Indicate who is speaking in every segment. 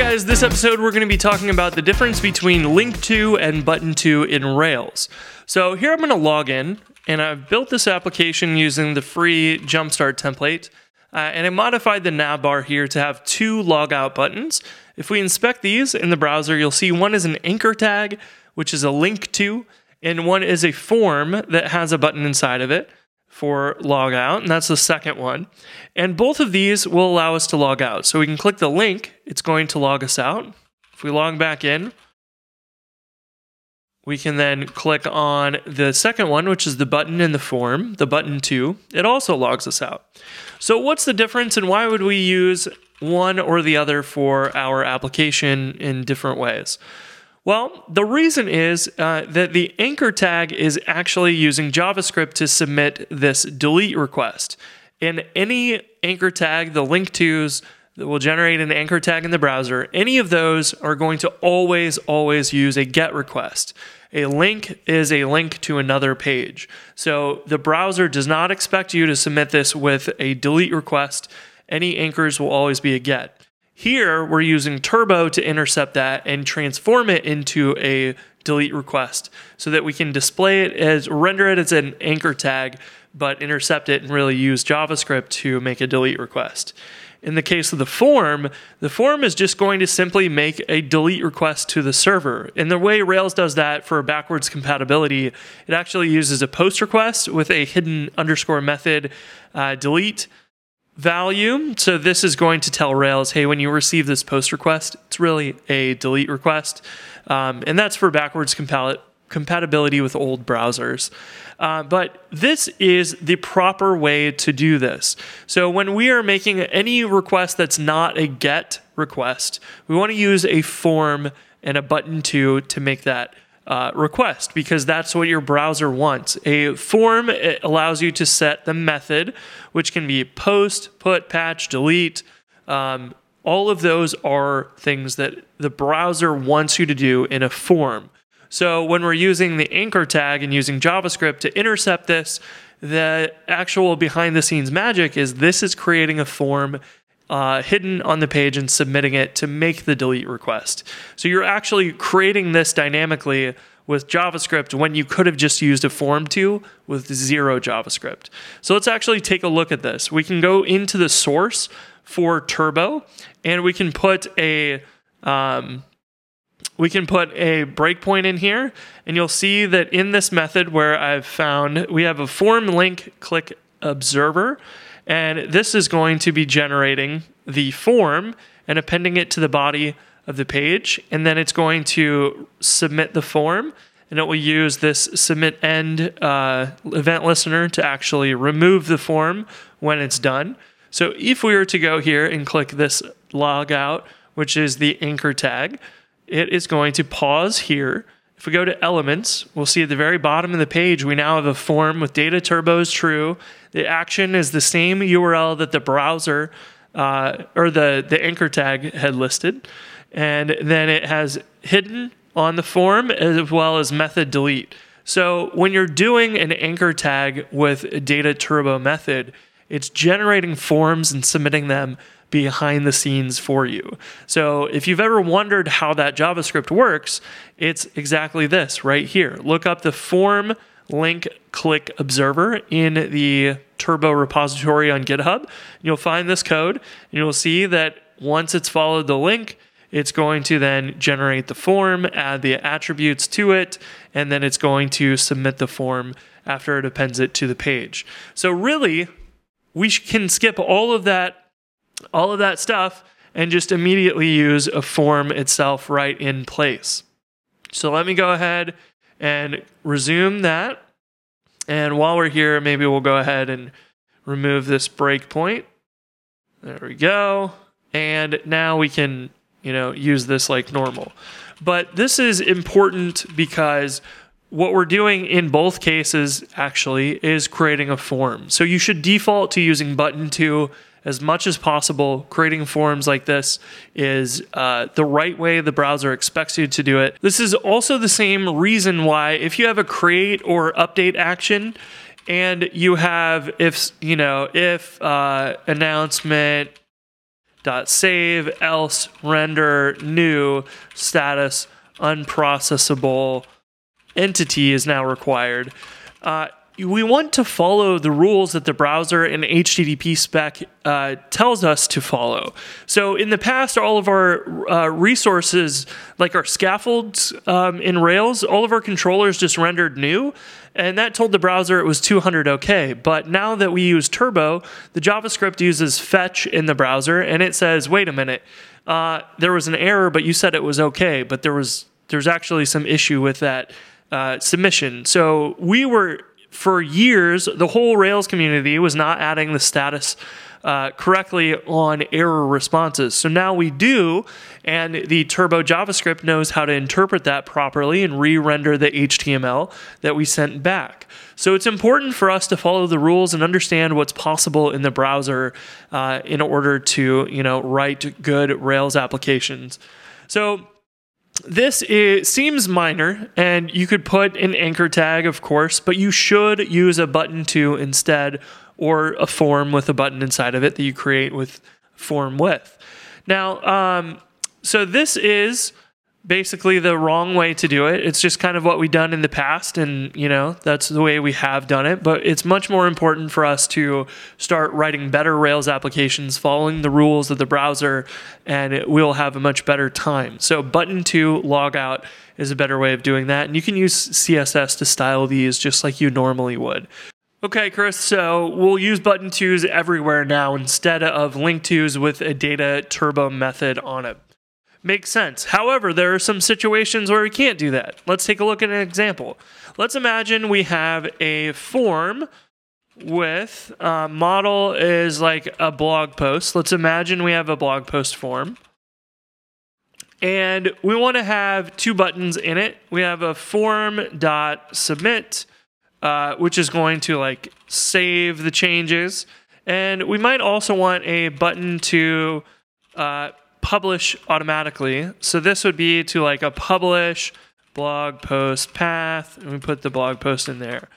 Speaker 1: guys, this episode we're going to be talking about the difference between link to and button to in Rails. So here I'm going to log in and I've built this application using the free Jumpstart template. Uh, and I modified the nav bar here to have two logout buttons. If we inspect these in the browser, you'll see one is an anchor tag, which is a link to, and one is a form that has a button inside of it for log out, and that's the second one. And both of these will allow us to log out. So we can click the link, it's going to log us out. If we log back in, we can then click on the second one, which is the button in the form, the button to. It also logs us out. So, what's the difference, and why would we use one or the other for our application in different ways? Well, the reason is uh, that the anchor tag is actually using JavaScript to submit this delete request. And any anchor tag, the link tos that will generate an anchor tag in the browser, any of those are going to always, always use a GET request. A link is a link to another page. So the browser does not expect you to submit this with a delete request. Any anchors will always be a GET. Here, we're using Turbo to intercept that and transform it into a delete request so that we can display it as render it as an anchor tag, but intercept it and really use JavaScript to make a delete request. In the case of the form, the form is just going to simply make a delete request to the server. And the way Rails does that for backwards compatibility, it actually uses a post request with a hidden underscore method uh, delete value. So this is going to tell Rails, hey, when you receive this post request, it's really a delete request. Um, and that's for backwards compatibility with old browsers. Uh, but this is the proper way to do this. So when we are making any request that's not a get request, we want to use a form and a button to to make that uh, request because that's what your browser wants. A form allows you to set the method, which can be post, put, patch, delete. Um, all of those are things that the browser wants you to do in a form. So when we're using the anchor tag and using JavaScript to intercept this, the actual behind the scenes magic is this is creating a form uh, hidden on the page and submitting it to make the delete request. So you're actually creating this dynamically with JavaScript when you could have just used a form to with zero JavaScript. So let's actually take a look at this. We can go into the source for Turbo and we can put a um, we can put a breakpoint in here and you'll see that in this method where I've found we have a form link click observer and this is going to be generating the form and appending it to the body of the page. And then it's going to submit the form and it will use this submit end uh, event listener to actually remove the form when it's done. So if we were to go here and click this log out, which is the anchor tag, it is going to pause here. If we go to elements, we'll see at the very bottom of the page, we now have a form with data turbo is true the action is the same URL that the browser uh, or the, the anchor tag had listed. And then it has hidden on the form as well as method delete. So when you're doing an anchor tag with data turbo method, it's generating forms and submitting them behind the scenes for you. So if you've ever wondered how that JavaScript works, it's exactly this right here. Look up the form link click observer in the Turbo repository on GitHub. You'll find this code and you'll see that once it's followed the link, it's going to then generate the form, add the attributes to it, and then it's going to submit the form after it appends it to the page. So really, we can skip all of that all of that stuff and just immediately use a form itself right in place. So let me go ahead and resume that. And while we're here, maybe we'll go ahead and remove this breakpoint. There we go. And now we can, you know, use this like normal. But this is important because what we're doing in both cases actually is creating a form. So you should default to using button to as much as possible. Creating forms like this is uh, the right way the browser expects you to do it. This is also the same reason why if you have a create or update action and you have if you know if uh, announcement dot save else render new status unprocessable entity is now required. Uh, we want to follow the rules that the browser and HTTP spec uh, tells us to follow. So in the past, all of our uh, resources, like our scaffolds um, in Rails, all of our controllers just rendered new, and that told the browser it was 200 okay. But now that we use Turbo, the JavaScript uses fetch in the browser, and it says, wait a minute, uh, there was an error, but you said it was okay, but there was there's actually some issue with that uh, submission. So we were for years, the whole Rails community was not adding the status uh, correctly on error responses. So now we do, and the Turbo JavaScript knows how to interpret that properly and re render the HTML that we sent back. So it's important for us to follow the rules and understand what's possible in the browser uh, in order to, you know, write good Rails applications. So this is, seems minor, and you could put an anchor tag, of course, but you should use a button to instead, or a form with a button inside of it that you create with form with. Now, um, so this is basically the wrong way to do it. It's just kind of what we've done in the past, and you know that's the way we have done it. But it's much more important for us to start writing better Rails applications, following the rules of the browser, and we'll have a much better time. So button to log out is a better way of doing that, and you can use CSS to style these just like you normally would. Okay, Chris, so we'll use button tos everywhere now instead of link tos with a data turbo method on it makes sense. However, there are some situations where we can't do that. Let's take a look at an example. Let's imagine we have a form with uh, model is like a blog post. Let's imagine we have a blog post form. And we want to have two buttons in it. We have a form dot submit, uh, which is going to like save the changes. And we might also want a button to uh, publish automatically. So this would be to like a publish blog post path, and we put the blog post in there.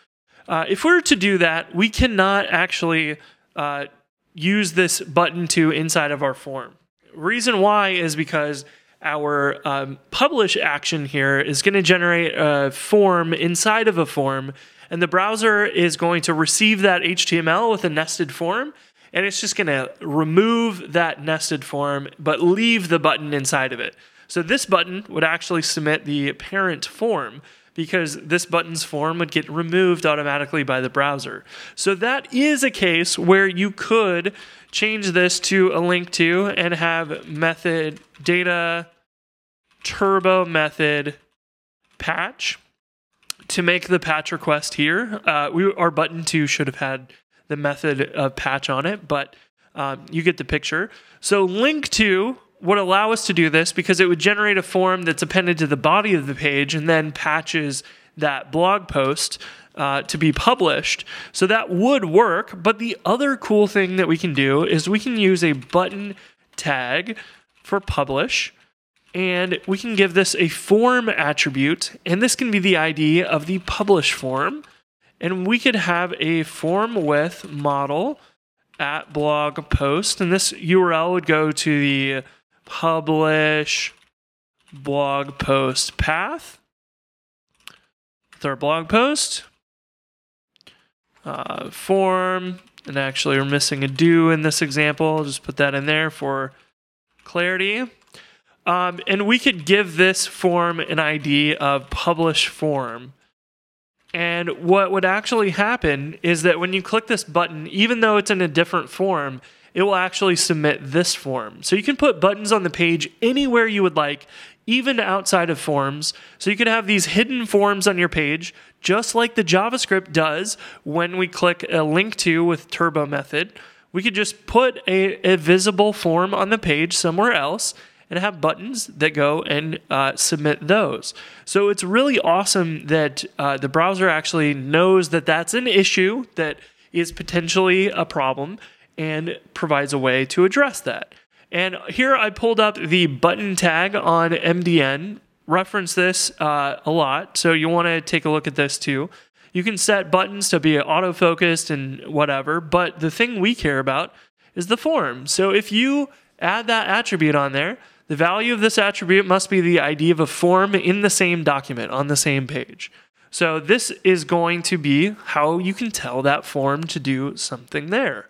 Speaker 1: Uh, if we were to do that, we cannot actually uh, use this button to inside of our form. Reason why is because our um, publish action here is going to generate a form inside of a form, and the browser is going to receive that HTML with a nested form and it's just going to remove that nested form, but leave the button inside of it. So this button would actually submit the parent form because this button's form would get removed automatically by the browser. So that is a case where you could change this to a link to and have method data turbo method patch to make the patch request here. Uh, we, our button to should have had the method of patch on it, but um, you get the picture. So link to would allow us to do this because it would generate a form that's appended to the body of the page and then patches that blog post uh, to be published. So that would work. But the other cool thing that we can do is we can use a button tag for publish. And we can give this a form attribute, and this can be the ID of the publish form and we could have a form with model at blog post. And this url would go to the publish blog post path. With our blog post. Uh, form. And actually we're missing a do in this example. I'll just put that in there for clarity. Um, and we could give this form an id of publish form and what would actually happen is that when you click this button, even though it's in a different form, it will actually submit this form. So you can put buttons on the page anywhere you would like, even outside of forms. So you could have these hidden forms on your page, just like the JavaScript does when we click a link to with turbo method. We could just put a, a visible form on the page somewhere else and have buttons that go and uh, submit those. So it's really awesome that uh, the browser actually knows that that's an issue that is potentially a problem and provides a way to address that. And here I pulled up the button tag on MDN, reference this uh, a lot, so you want to take a look at this too. You can set buttons to be auto focused and whatever, but the thing we care about is the form. So if you add that attribute on there. The value of this attribute must be the ID of a form in the same document on the same page. So this is going to be how you can tell that form to do something there.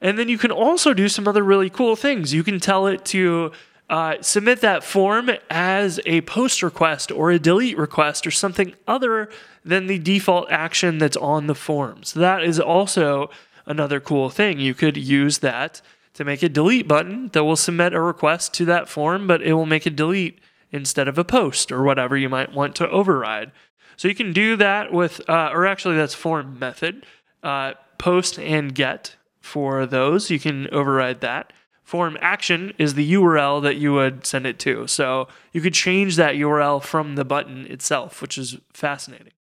Speaker 1: And then you can also do some other really cool things. You can tell it to uh, submit that form as a post request or a delete request or something other than the default action that's on the form. So that is also another cool thing. You could use that to make a delete button that will submit a request to that form, but it will make a delete instead of a post or whatever you might want to override. So you can do that with, uh, or actually, that's form method, uh, post and get for those. You can override that. Form action is the URL that you would send it to. So you could change that URL from the button itself, which is fascinating.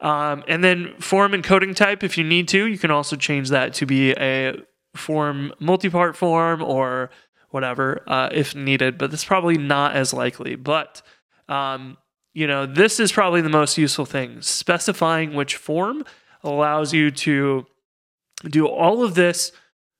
Speaker 1: Um, and then form encoding type, if you need to, you can also change that to be a form multi-part form or whatever uh, if needed. But that's probably not as likely. But um, you know, this is probably the most useful thing. Specifying which form allows you to do all of this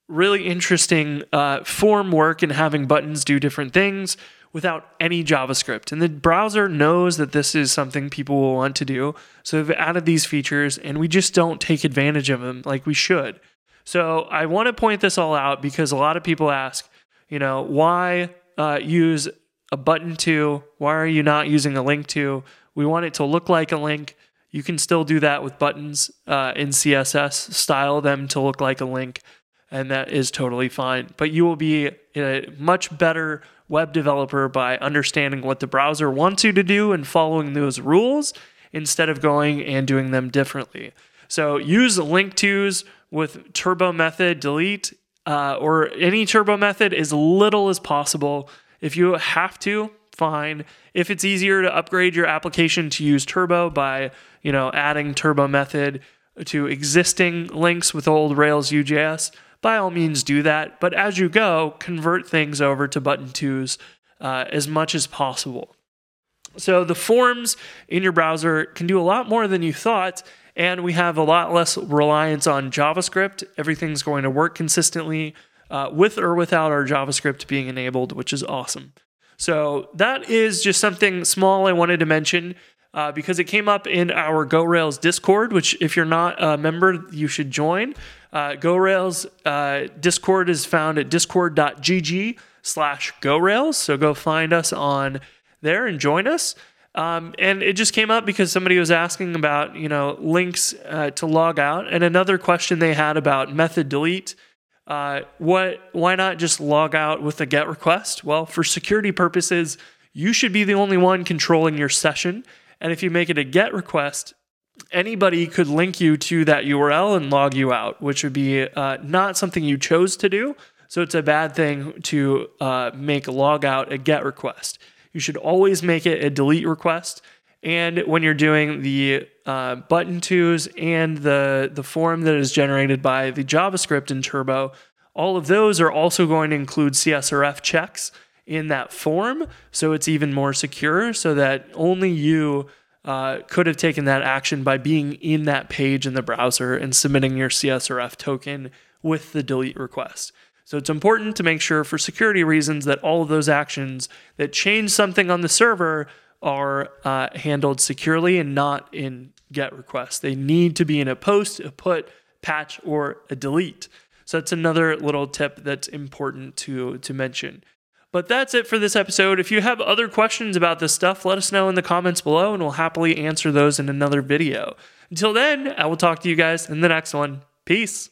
Speaker 1: really interesting uh, form work and having buttons do different things without any JavaScript. And the browser knows that this is something people will want to do. So we've added these features and we just don't take advantage of them like we should. So I want to point this all out because a lot of people ask, you know, why uh, use a button to? Why are you not using a link to? We want it to look like a link. You can still do that with buttons uh, in CSS, style them to look like a link, and that is totally fine. But you will be a much better web developer by understanding what the browser wants you to do and following those rules instead of going and doing them differently. So use link tos with turbo method delete uh, or any turbo method as little as possible if you have to, fine. If it's easier to upgrade your application to use Turbo by, you know, adding Turbo method to existing links with old Rails UJS, by all means do that. But as you go, convert things over to button tos uh, as much as possible. So the forms in your browser can do a lot more than you thought, and we have a lot less reliance on JavaScript. Everything's going to work consistently uh, with or without our JavaScript being enabled, which is awesome. So that is just something small I wanted to mention. Uh, because it came up in our GoRails Discord, which, if you're not a member, you should join. Uh, GoRails uh, Discord is found at discord.gg slash GoRails. So go find us on there and join us. Um, and it just came up because somebody was asking about, you know, links uh, to log out, and another question they had about method delete. Uh, what? Why not just log out with a GET request? Well, for security purposes, you should be the only one controlling your session. And if you make it a GET request, anybody could link you to that URL and log you out, which would be uh, not something you chose to do. So it's a bad thing to uh, make log out a GET request. You should always make it a delete request. And when you're doing the uh, button tos and the, the form that is generated by the JavaScript in Turbo, all of those are also going to include CSRF checks in that form. So it's even more secure so that only you uh, could have taken that action by being in that page in the browser and submitting your CSRF token with the delete request. So it's important to make sure for security reasons that all of those actions that change something on the server are uh, handled securely and not in GET requests. They need to be in a post, a put, patch, or a delete. So that's another little tip that's important to, to mention. But that's it for this episode. If you have other questions about this stuff, let us know in the comments below and we'll happily answer those in another video. Until then, I will talk to you guys in the next one. Peace.